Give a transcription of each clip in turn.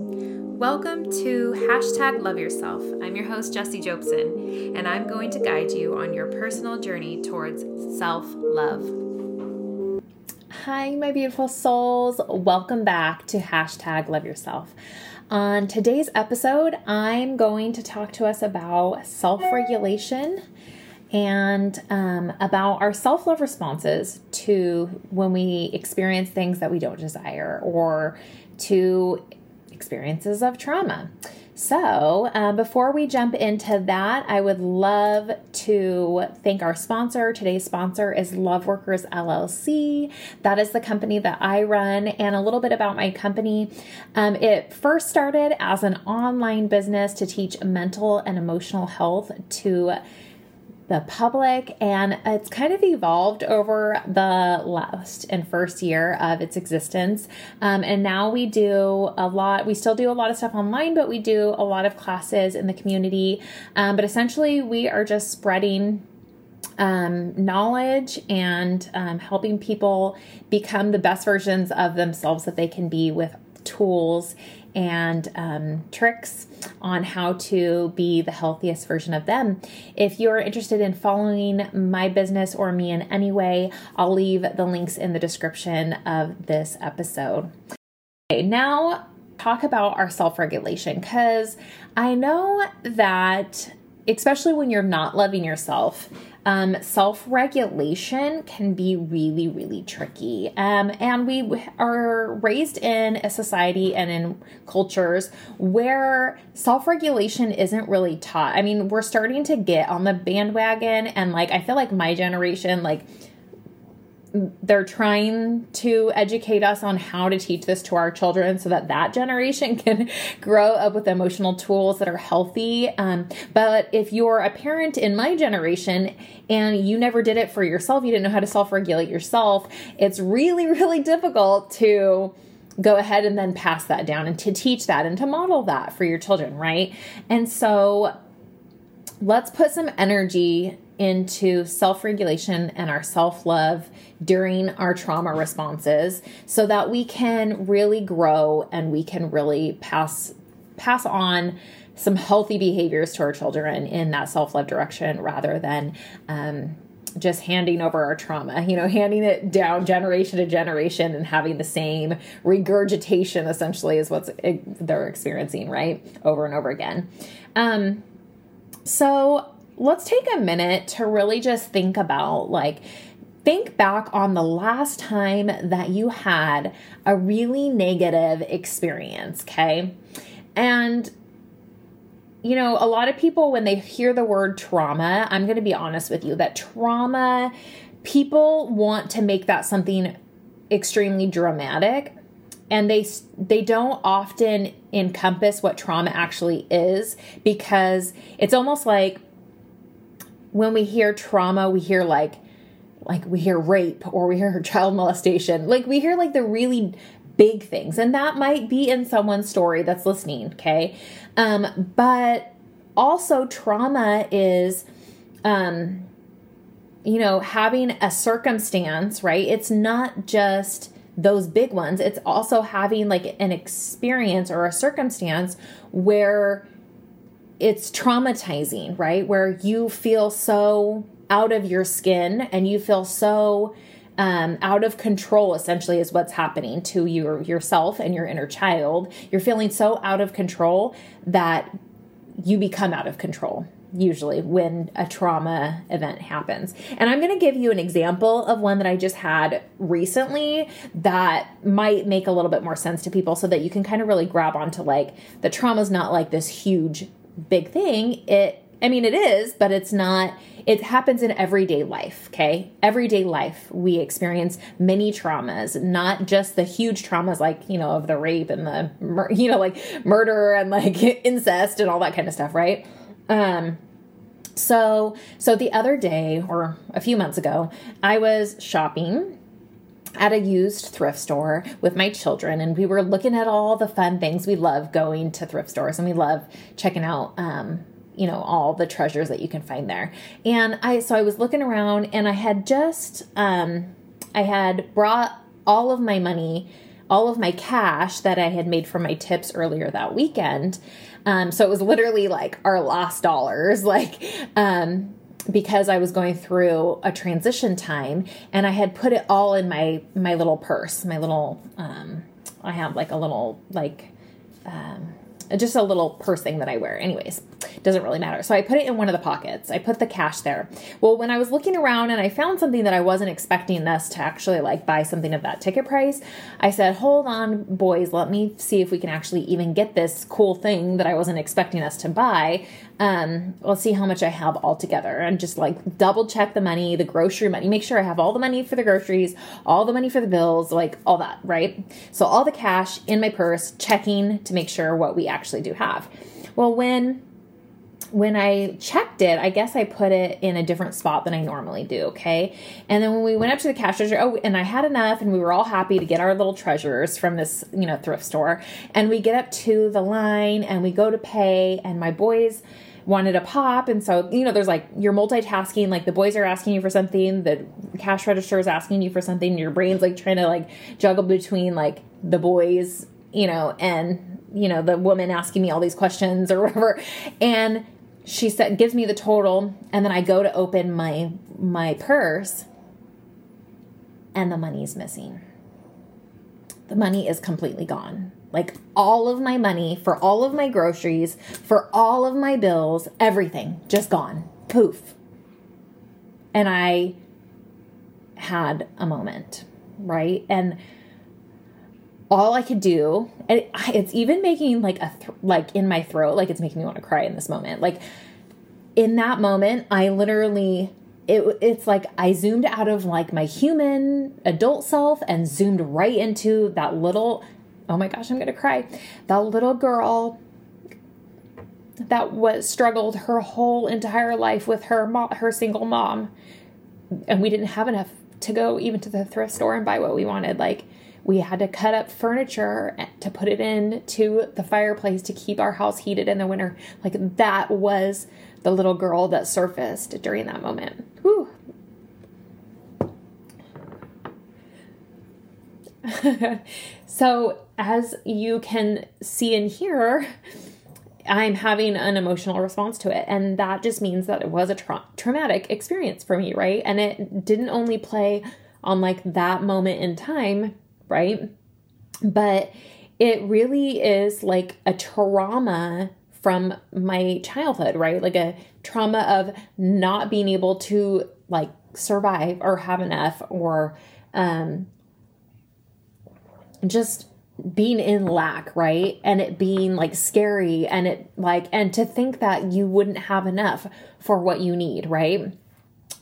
Welcome to hashtag love yourself. I'm your host, Jessie Jobson, and I'm going to guide you on your personal journey towards self love. Hi, my beautiful souls. Welcome back to hashtag love yourself. On today's episode, I'm going to talk to us about self regulation and um, about our self love responses to when we experience things that we don't desire or to experiences of trauma. So, uh, before we jump into that, I would love to thank our sponsor. Today's sponsor is Love Workers LLC. That is the company that I run, and a little bit about my company. Um, it first started as an online business to teach mental and emotional health to the public and it's kind of evolved over the last and first year of its existence. Um, and now we do a lot we still do a lot of stuff online but we do a lot of classes in the community. Um, but essentially we are just spreading um, knowledge and um, helping people become the best versions of themselves that they can be with tools and um, tricks on how to be the healthiest version of them. If you're interested in following my business or me in any way, I'll leave the links in the description of this episode. Okay, now talk about our self regulation because I know that, especially when you're not loving yourself, um, self regulation can be really, really tricky. Um, and we are raised in a society and in cultures where self regulation isn't really taught. I mean, we're starting to get on the bandwagon, and like, I feel like my generation, like, they're trying to educate us on how to teach this to our children so that that generation can grow up with emotional tools that are healthy. Um, but if you're a parent in my generation and you never did it for yourself you didn't know how to self-regulate yourself it's really really difficult to go ahead and then pass that down and to teach that and to model that for your children right? And so let's put some energy into self regulation and our self love during our trauma responses so that we can really grow and we can really pass pass on some healthy behaviors to our children in that self love direction rather than um, just handing over our trauma, you know, handing it down generation to generation and having the same regurgitation essentially is what they're experiencing, right? Over and over again. Um, so let's take a minute to really just think about like, think back on the last time that you had a really negative experience, okay? And you know, a lot of people, when they hear the word trauma, I'm going to be honest with you that trauma, people want to make that something extremely dramatic and they they don't often encompass what trauma actually is because it's almost like when we hear trauma, we hear like like we hear rape or we hear child molestation. Like we hear like the really big things. And that might be in someone's story that's listening, okay? Um but also trauma is um you know, having a circumstance, right? It's not just those big ones. It's also having like an experience or a circumstance where it's traumatizing, right? Where you feel so out of your skin and you feel so um, out of control essentially is what's happening to your yourself and your inner child you're feeling so out of control that you become out of control usually when a trauma event happens and i'm going to give you an example of one that i just had recently that might make a little bit more sense to people so that you can kind of really grab onto like the trauma is not like this huge big thing. It I mean, it is, but it's not, it happens in everyday life, okay? Everyday life, we experience many traumas, not just the huge traumas like, you know, of the rape and the, you know, like murder and like incest and all that kind of stuff, right? Um, so, so the other day or a few months ago, I was shopping at a used thrift store with my children and we were looking at all the fun things we love going to thrift stores and we love checking out um, you know all the treasures that you can find there and i so i was looking around and i had just um, i had brought all of my money all of my cash that I had made from my tips earlier that weekend. Um, so it was literally like our last dollars, like, um, because I was going through a transition time and I had put it all in my my little purse, my little um I have like a little like um just a little purse thing that I wear. Anyways, doesn't really matter. So I put it in one of the pockets. I put the cash there. Well, when I was looking around and I found something that I wasn't expecting us to actually like buy something of that ticket price, I said, "Hold on, boys, let me see if we can actually even get this cool thing that I wasn't expecting us to buy um, let's see how much I have altogether and just like double check the money, the grocery money, make sure I have all the money for the groceries, all the money for the bills, like all that, right? So all the cash in my purse, checking to make sure what we actually do have. Well, when when I checked it, I guess I put it in a different spot than I normally do, okay? And then when we went up to the cash register, oh, and I had enough and we were all happy to get our little treasures from this, you know, thrift store. And we get up to the line and we go to pay and my boys wanted a pop. And so you know there's like you're multitasking like the boys are asking you for something the cash register is asking you for something your brain's like trying to like juggle between like the boys you know and you know the woman asking me all these questions or whatever. And she said gives me the total. And then i go to open my my purse and the money's missing. The money is completely gone like all of my money for all of my groceries, for all of my bills, everything just gone. Poof. And I had a moment, right? And all I could do, and it's even making like a th- like in my throat, like it's making me want to cry in this moment. Like in that moment, I literally it, it's like I zoomed out of like my human adult self and zoomed right into that little oh my gosh, I'm going to cry. That little girl that was struggled her whole entire life with her mom, her single mom, and we didn't have enough to go even to the thrift store and buy what we wanted. Like we had to cut up furniture to put it in to the fireplace to keep our house heated in the winter. Like that was the little girl that surfaced during that moment. Whew. so as you can see and hear, I'm having an emotional response to it. And that just means that it was a tra- traumatic experience for me, right? And it didn't only play on like that moment in time, right? But it really is like a trauma from my childhood, right? Like a trauma of not being able to like survive or have enough or um just being in lack, right? And it being like scary and it like, and to think that you wouldn't have enough for what you need, right?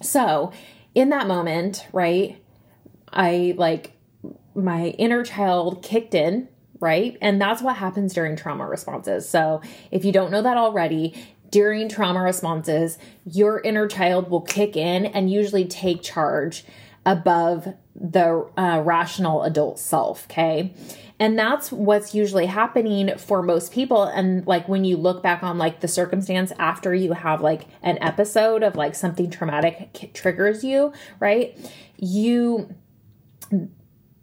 So in that moment, right, I like my inner child kicked in, right? And that's what happens during trauma responses. So if you don't know that already, during trauma responses, your inner child will kick in and usually take charge above the uh, rational adult self, okay? And that's what's usually happening for most people. And like when you look back on like the circumstance after you have like an episode of like something traumatic triggers you, right? You,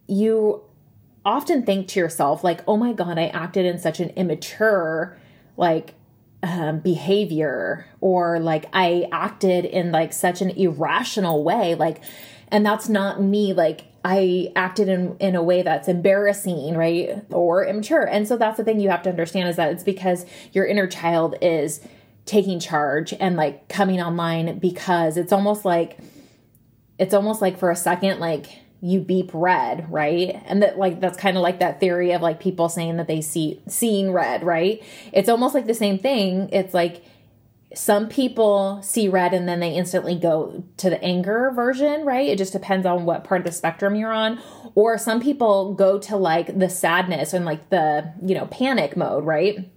you often think to yourself, like, oh my God, I acted in such an immature, like, um, behavior or like I acted in like such an irrational way. Like, and that's not me like I acted in in a way that's embarrassing, right? Or immature. And so that's the thing you have to understand is that it's because your inner child is taking charge and like coming online because it's almost like it's almost like for a second like you beep red, right? And that like that's kind of like that theory of like people saying that they see seeing red, right? It's almost like the same thing. It's like some people see red and then they instantly go to the anger version, right? It just depends on what part of the spectrum you're on. Or some people go to like the sadness and like the, you know, panic mode, right?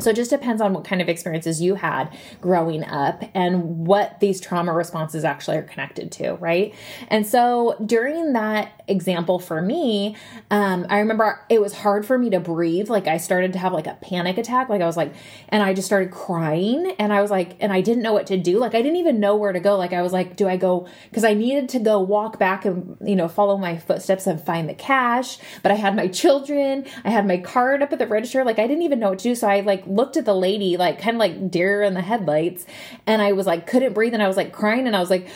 So it just depends on what kind of experiences you had growing up and what these trauma responses actually are connected to, right? And so during that example for me, um, I remember it was hard for me to breathe. Like I started to have like a panic attack. Like I was like, and I just started crying and I was like, and I didn't know what to do. Like I didn't even know where to go. Like I was like, do I go? Cause I needed to go walk back and, you know, follow my footsteps and find the cash. But I had my children, I had my card up at the register. Like I didn't even know what to do. So I like looked at the lady, like kind of like deer in the headlights. And I was like, couldn't breathe. And I was like crying and I was like,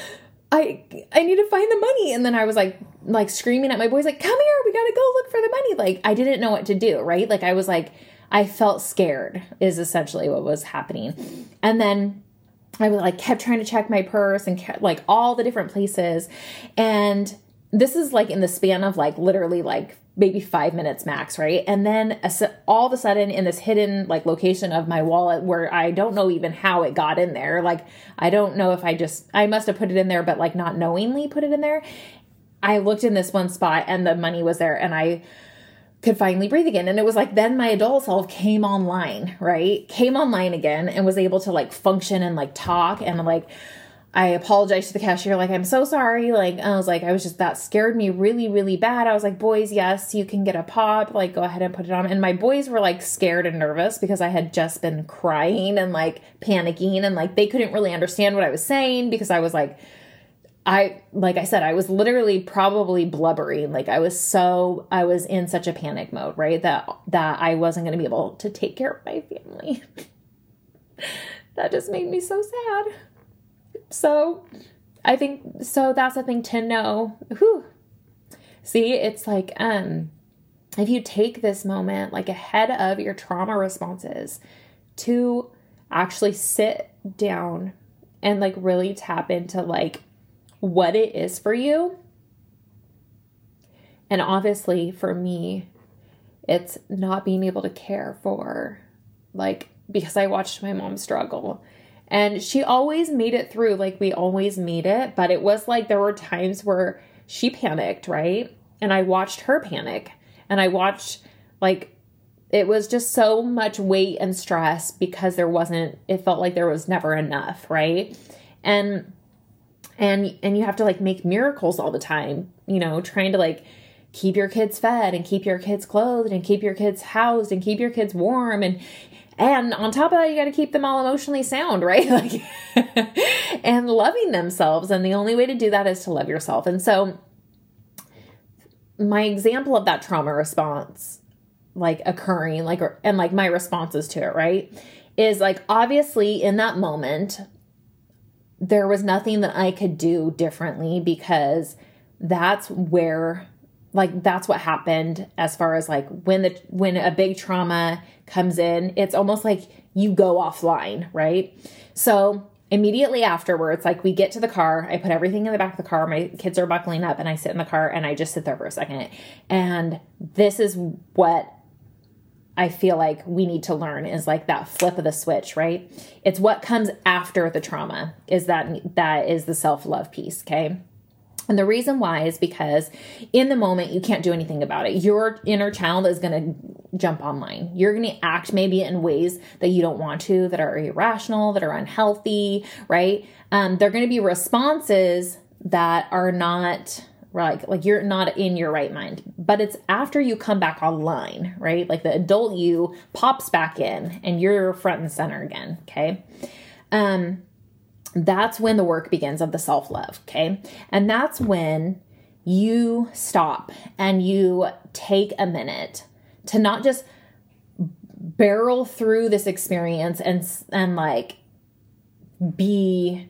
I I need to find the money. And then I was like like screaming at my boys, like, come here, we gotta go look for the money. Like I didn't know what to do, right? Like I was like, I felt scared is essentially what was happening. And then I was like kept trying to check my purse and kept, like all the different places. And this is like in the span of like literally like maybe five minutes max, right? And then uh, all of a sudden, in this hidden like location of my wallet, where I don't know even how it got in there, like I don't know if I just I must have put it in there, but like not knowingly put it in there. I looked in this one spot and the money was there, and I could finally breathe again. And it was like then my adult self came online, right? Came online again and was able to like function and like talk and like I apologized to the cashier, like, I'm so sorry. Like, I was like, I was just, that scared me really, really bad. I was like, boys, yes, you can get a pop. Like, go ahead and put it on. And my boys were like scared and nervous because I had just been crying and like panicking and like they couldn't really understand what I was saying because I was like, I, like I said, I was literally probably blubbering. Like, I was so, I was in such a panic mode, right? That, that I wasn't going to be able to take care of my family. that just made me so sad. So I think so that's a thing to know. Whew. See, it's like um if you take this moment like ahead of your trauma responses to actually sit down and like really tap into like what it is for you. And obviously for me, it's not being able to care for like because I watched my mom struggle and she always made it through, like we always made it. But it was like there were times where she panicked, right? And I watched her panic. And I watched, like, it was just so much weight and stress because there wasn't, it felt like there was never enough, right? And, and, and you have to like make miracles all the time, you know, trying to like, keep your kids fed and keep your kids clothed and keep your kids housed and keep your kids warm and and on top of that, you got to keep them all emotionally sound, right? Like, and loving themselves. And the only way to do that is to love yourself. And so, my example of that trauma response, like occurring, like, and like my responses to it, right, is like obviously in that moment, there was nothing that I could do differently because that's where like that's what happened as far as like when the when a big trauma comes in it's almost like you go offline right so immediately afterwards like we get to the car i put everything in the back of the car my kids are buckling up and i sit in the car and i just sit there for a second and this is what I feel like we need to learn is like that flip of the switch, right? It's what comes after the trauma is that that is the self-love piece, okay? And the reason why is because in the moment you can't do anything about it. Your inner child is going to jump online. You're going to act maybe in ways that you don't want to, that are irrational, that are unhealthy, right? Um, they're going to be responses that are not like like you're not in your right mind. But it's after you come back online, right? Like the adult you pops back in and you're front and center again. Okay. Um that's when the work begins of the self love, okay? And that's when you stop and you take a minute to not just barrel through this experience and and like be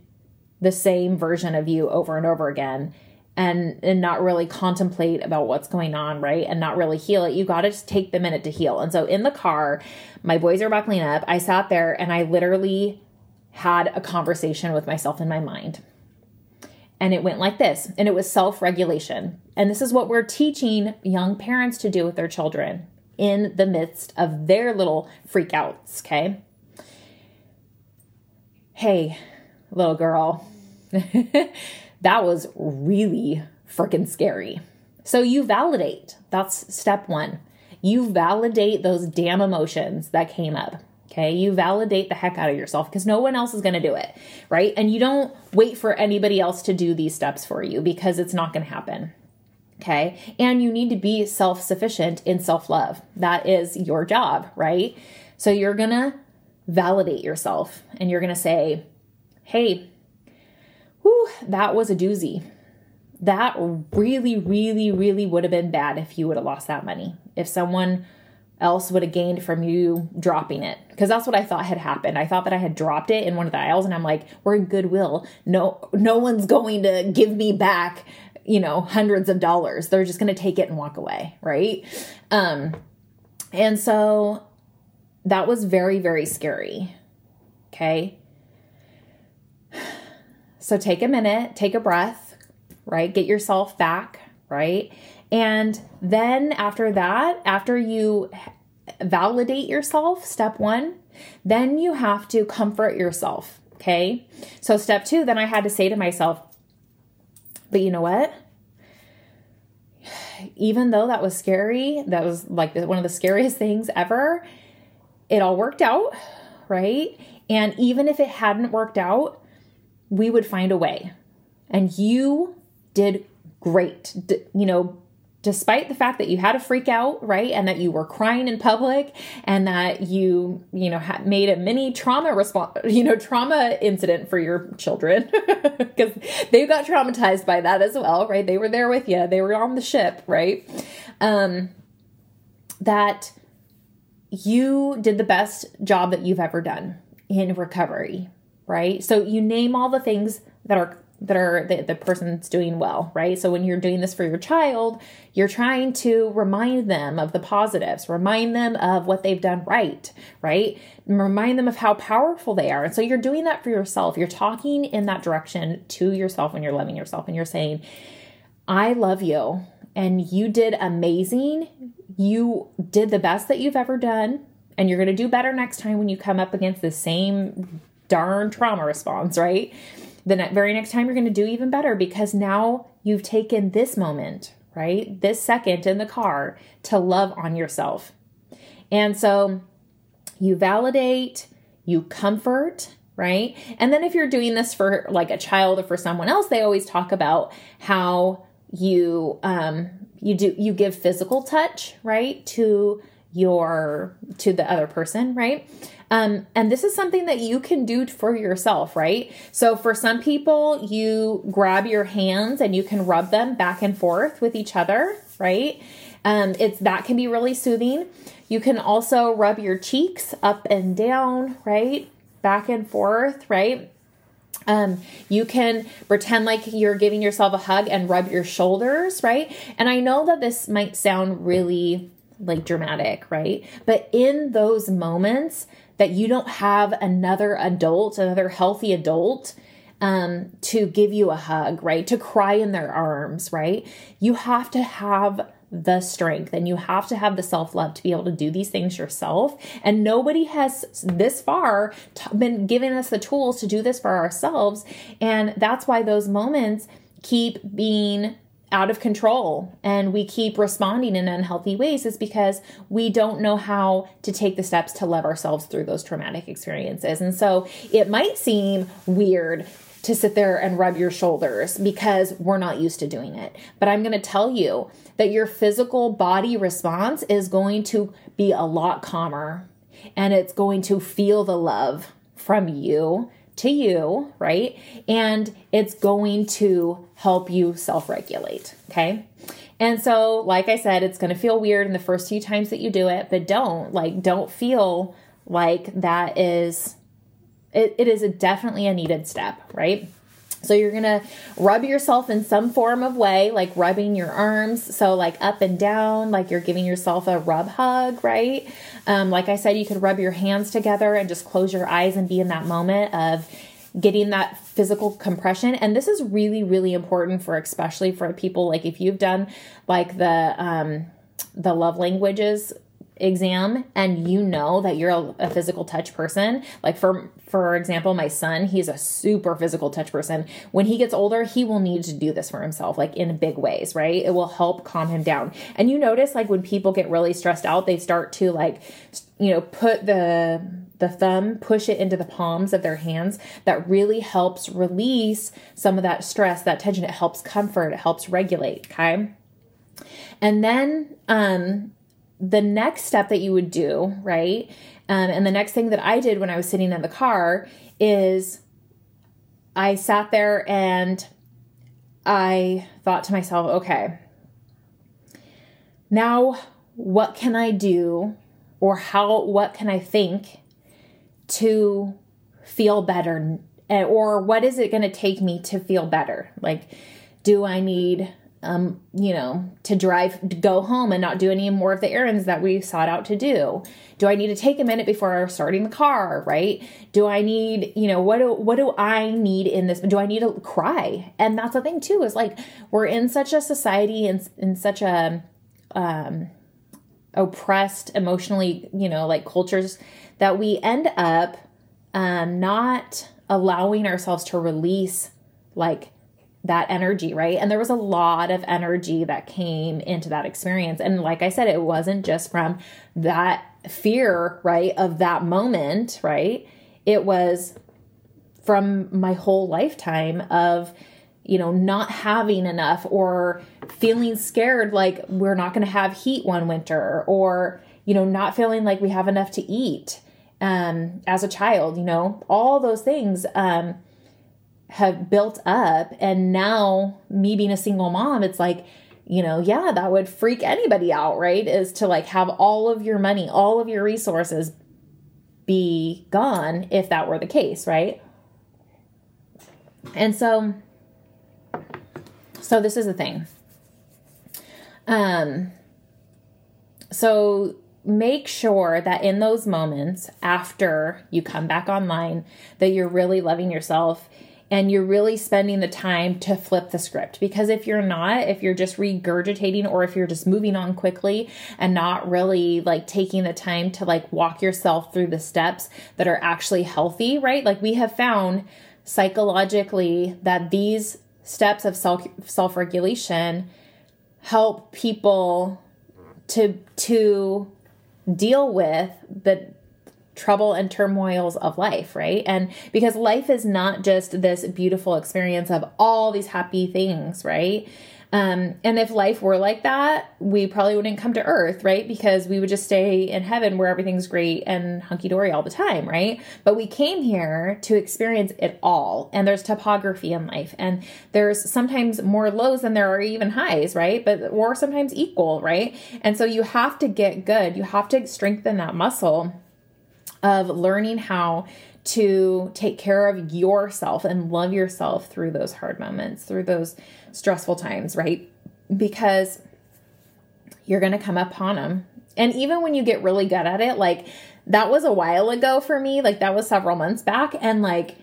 the same version of you over and over again and and not really contemplate about what's going on right? And not really heal it. You got to just take the minute to heal. And so in the car my boys are buckling up. I sat there and i literally had a conversation with myself in my mind. And it went like this, and it was self regulation. And this is what we're teaching young parents to do with their children in the midst of their little freakouts, okay? Hey, little girl, that was really freaking scary. So you validate. That's step one. You validate those damn emotions that came up. Okay. You validate the heck out of yourself because no one else is going to do it. Right. And you don't wait for anybody else to do these steps for you because it's not going to happen. Okay. And you need to be self sufficient in self love. That is your job, right? So you're going to validate yourself and you're going to say, hey, whew, that was a doozy. That really, really, really would have been bad if you would have lost that money. If someone else would have gained from you dropping it because that's what I thought had happened. I thought that I had dropped it in one of the aisles and I'm like, we're in Goodwill. No no one's going to give me back, you know, hundreds of dollars. They're just going to take it and walk away, right? Um and so that was very very scary. Okay? So take a minute, take a breath, right? Get yourself back, right? And then after that, after you validate yourself, step one, then you have to comfort yourself. Okay. So, step two, then I had to say to myself, but you know what? Even though that was scary, that was like one of the scariest things ever, it all worked out, right? And even if it hadn't worked out, we would find a way. And you did great. D- you know, despite the fact that you had a freak out, right? And that you were crying in public and that you, you know, had made a mini trauma response, you know, trauma incident for your children because they got traumatized by that as well, right? They were there with you. They were on the ship, right? Um, that you did the best job that you've ever done in recovery, right? So you name all the things that are that are the, the person's doing well, right? So when you're doing this for your child, you're trying to remind them of the positives, remind them of what they've done right, right? Remind them of how powerful they are. And so you're doing that for yourself. You're talking in that direction to yourself when you're loving yourself and you're saying, I love you and you did amazing. You did the best that you've ever done. And you're going to do better next time when you come up against the same darn trauma response, right? The ne- very next time you're going to do even better because now you've taken this moment, right? This second in the car to love on yourself. And so you validate, you comfort, right? And then if you're doing this for like a child or for someone else, they always talk about how you um you do you give physical touch, right? To your to the other person, right? Um, and this is something that you can do for yourself, right? So for some people, you grab your hands and you can rub them back and forth with each other, right? Um, it's that can be really soothing. You can also rub your cheeks up and down, right? Back and forth, right? Um, you can pretend like you're giving yourself a hug and rub your shoulders, right? And I know that this might sound really like dramatic, right? But in those moments that you don't have another adult, another healthy adult um, to give you a hug, right? To cry in their arms, right? You have to have the strength and you have to have the self love to be able to do these things yourself. And nobody has this far t- been giving us the tools to do this for ourselves. And that's why those moments keep being out of control and we keep responding in unhealthy ways is because we don't know how to take the steps to love ourselves through those traumatic experiences. And so it might seem weird to sit there and rub your shoulders because we're not used to doing it. But I'm going to tell you that your physical body response is going to be a lot calmer and it's going to feel the love from you to you, right? And it's going to help you self regulate, okay? And so, like I said, it's going to feel weird in the first few times that you do it, but don't, like, don't feel like that is, it, it is a definitely a needed step, right? So you're gonna rub yourself in some form of way, like rubbing your arms, so like up and down, like you're giving yourself a rub hug, right? Um, like I said, you could rub your hands together and just close your eyes and be in that moment of getting that physical compression. And this is really, really important for especially for people like if you've done like the um the love languages exam and you know that you're a, a, physical touch person like for for example my son he's a super physical touch person. When he gets older he will need to do this for himself like in big ways right? It will help calm him down. And you notice like when people get really stressed out they start to like you know put the the thumb push it into the palms of their hands. That really helps release some of that stress that tension. It helps comfort. It helps regulate okay? And then um, the next step that you would do, right? Um, and the next thing that I did when I was sitting in the car is I sat there and I thought to myself, okay, now what can I do or how, what can I think to feel better? Or what is it going to take me to feel better? Like, do I need um, you know, to drive, to go home and not do any more of the errands that we sought out to do? Do I need to take a minute before starting the car, right? Do I need, you know, what do, what do I need in this? Do I need to cry? And that's the thing too, is like, we're in such a society and in, in such a, um, oppressed emotionally, you know, like cultures that we end up, um, not allowing ourselves to release like that energy, right? And there was a lot of energy that came into that experience. And like I said, it wasn't just from that fear, right, of that moment, right? It was from my whole lifetime of, you know, not having enough or feeling scared like we're not going to have heat one winter or, you know, not feeling like we have enough to eat um, as a child, you know, all those things. Um, have built up and now me being a single mom it's like you know yeah that would freak anybody out right? Is to like have all of your money all of your resources be gone if that were the case right? And so so this is the thing. Um so make sure that in those moments after you come back online that you're really loving yourself and you're really spending the time to flip the script. Because if you're not, if you're just regurgitating or if you're just moving on quickly and not really like taking the time to like walk yourself through the steps that are actually healthy, right? Like we have found psychologically that these steps of self self-regulation help people to to deal with the trouble and turmoils of life, right? And because life is not just this beautiful experience of all these happy things, right? Um, and if life were like that, we probably wouldn't come to earth, right? Because we would just stay in heaven where everything's great and hunky dory all the time, right? But we came here to experience it all. And there's topography in life. And there's sometimes more lows than there are even highs, right? But, or sometimes equal, right? And so you have to get good. You have to strengthen that muscle of learning how to take care of yourself and love yourself through those hard moments, through those stressful times, right? Because you're going to come upon them. And even when you get really good at it, like that was a while ago for me, like that was several months back. And like,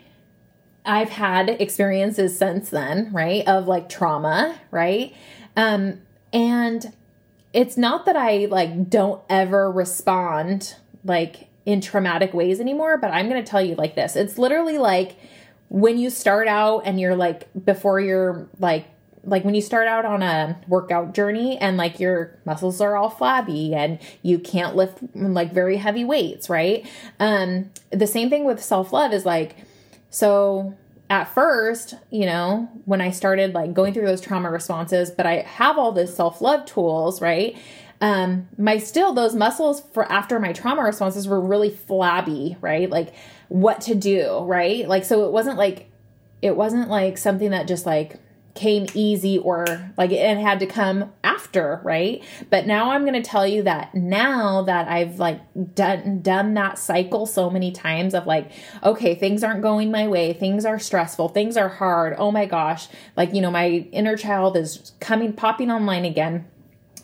I've had experiences since then, right? Of like trauma, right? Um, and it's not that I like don't ever respond like in traumatic ways anymore, but I'm going to tell you like this. It's literally like when you start out and you're like before you're like like when you start out on a workout journey and like your muscles are all flabby and you can't lift like very heavy weights, right? Um the same thing with self-love is like so at first, you know, when I started like going through those trauma responses, but I have all this self-love tools, right? Um, my still those muscles for after my trauma responses were really flabby, right? Like what to do, right? Like so it wasn't like it wasn't like something that just like came easy or like it had to come after, right? But now I'm going to tell you that now that I've like done done that cycle so many times of like okay, things aren't going my way, things are stressful, things are hard. Oh my gosh, like you know my inner child is coming popping online again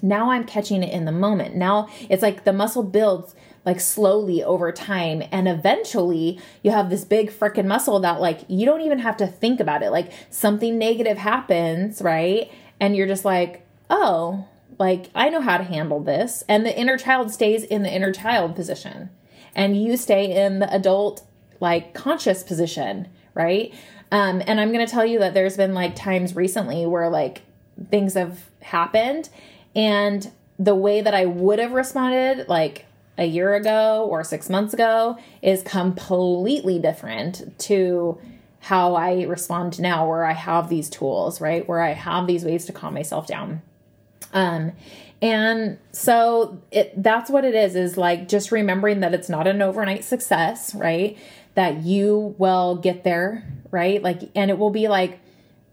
now I'm catching it in the moment. Now it's like the muscle builds like slowly over time and eventually you have this big freaking muscle that like you don't even have to think about it. Like something negative happens, right? And you're just like, "Oh, like I know how to handle this." And the inner child stays in the inner child position. And you stay in the adult like conscious position, right? Um and I'm going to tell you that there's been like times recently where like things have happened and the way that I would have responded, like a year ago or six months ago, is completely different to how I respond now, where I have these tools, right? Where I have these ways to calm myself down. Um, and so it that's what it is is like just remembering that it's not an overnight success, right? That you will get there, right? Like and it will be like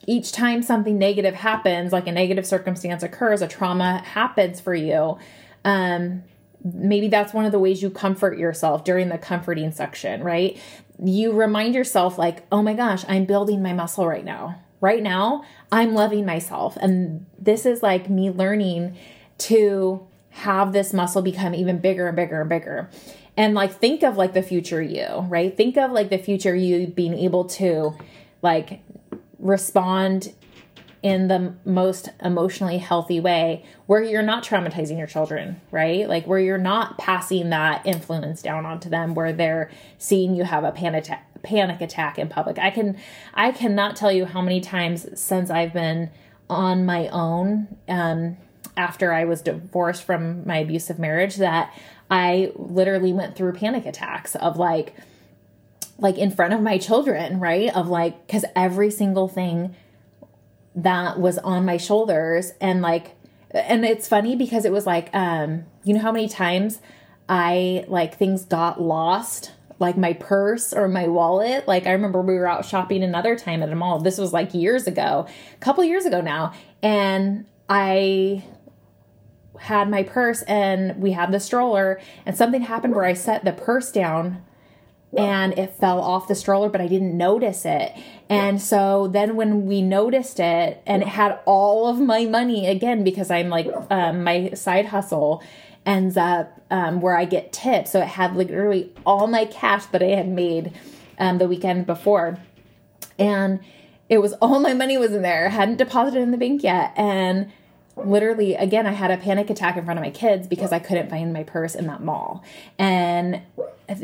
each time something negative happens, like a negative circumstance occurs, a trauma happens for you, um, maybe that's one of the ways you comfort yourself during the comforting section, right? You remind yourself, like, oh my gosh, I'm building my muscle right now. Right now, I'm loving myself. And this is like me learning to have this muscle become even bigger and bigger and bigger. And like, think of like the future you, right? Think of like the future you being able to like respond in the most emotionally healthy way where you're not traumatizing your children, right? Like where you're not passing that influence down onto them where they're seeing you have a panic attack, panic attack in public. I can I cannot tell you how many times since I've been on my own um after I was divorced from my abusive marriage that I literally went through panic attacks of like like in front of my children, right? Of like cuz every single thing that was on my shoulders and like and it's funny because it was like um you know how many times I like things got lost? Like my purse or my wallet? Like I remember we were out shopping another time at a mall. This was like years ago a couple years ago now. And I had my purse and we had the stroller and something happened where I set the purse down and it fell off the stroller, but I didn't notice it. And so then when we noticed it, and it had all of my money again, because I'm like, um, my side hustle ends up um, where I get tips. So it had literally all my cash that I had made um, the weekend before. And it was all my money was in there, I hadn't deposited in the bank yet. And literally again i had a panic attack in front of my kids because i couldn't find my purse in that mall. And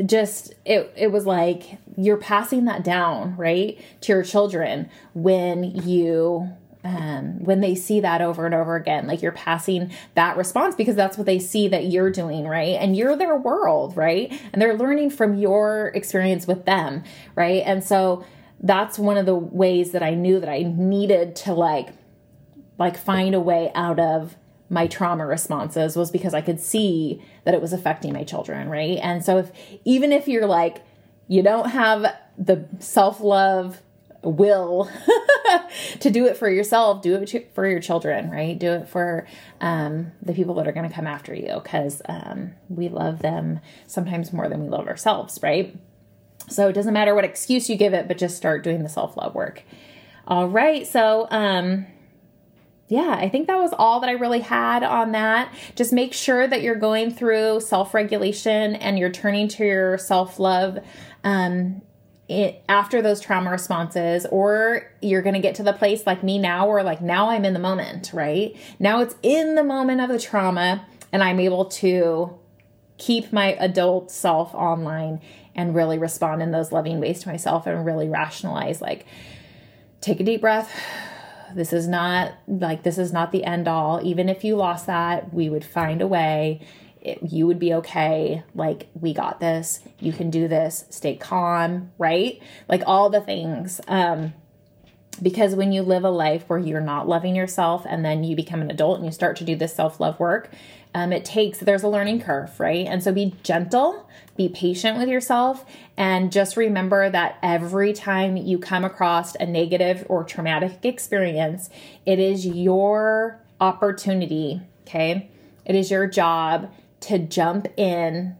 just it it was like you're passing that down right to your children when you um, when they see that over and over again like you're passing that response because that's what they see that you're doing right? And you're their world right? And they're learning from your experience with them right? And so that's one of the ways that i knew that i needed to like like find a way out of my trauma responses was because I could see that it was affecting my children, right? And so if even if you're like you don't have the self-love will to do it for yourself, do it for your children, right? Do it for um, the people that are going to come after you because um, we love them sometimes more than we love ourselves, right? So it doesn't matter what excuse you give it, but just start doing the self love work. All right. So, um, yeah, I think that was all that I really had on that. Just make sure that you're going through self regulation and you're turning to your self love um, after those trauma responses, or you're going to get to the place like me now, where like now I'm in the moment, right? Now it's in the moment of the trauma, and I'm able to keep my adult self online and really respond in those loving ways to myself and really rationalize like, take a deep breath this is not like this is not the end all. Even if you lost that, we would find a way. It, you would be okay. Like, we got this. You can do this. Stay calm, right? Like, all the things. Um, because when you live a life where you're not loving yourself and then you become an adult and you start to do this self love work, um, it takes, there's a learning curve, right? And so be gentle, be patient with yourself, and just remember that every time you come across a negative or traumatic experience, it is your opportunity, okay? It is your job to jump in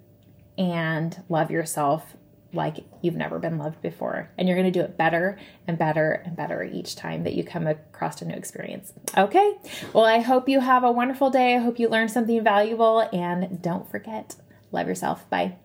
and love yourself like you've never been loved before. And you're going to do it better and better and better each time that you come across a new experience. Okay. Well, I hope you have a wonderful day. I hope you learned something valuable. And don't forget, love yourself. Bye.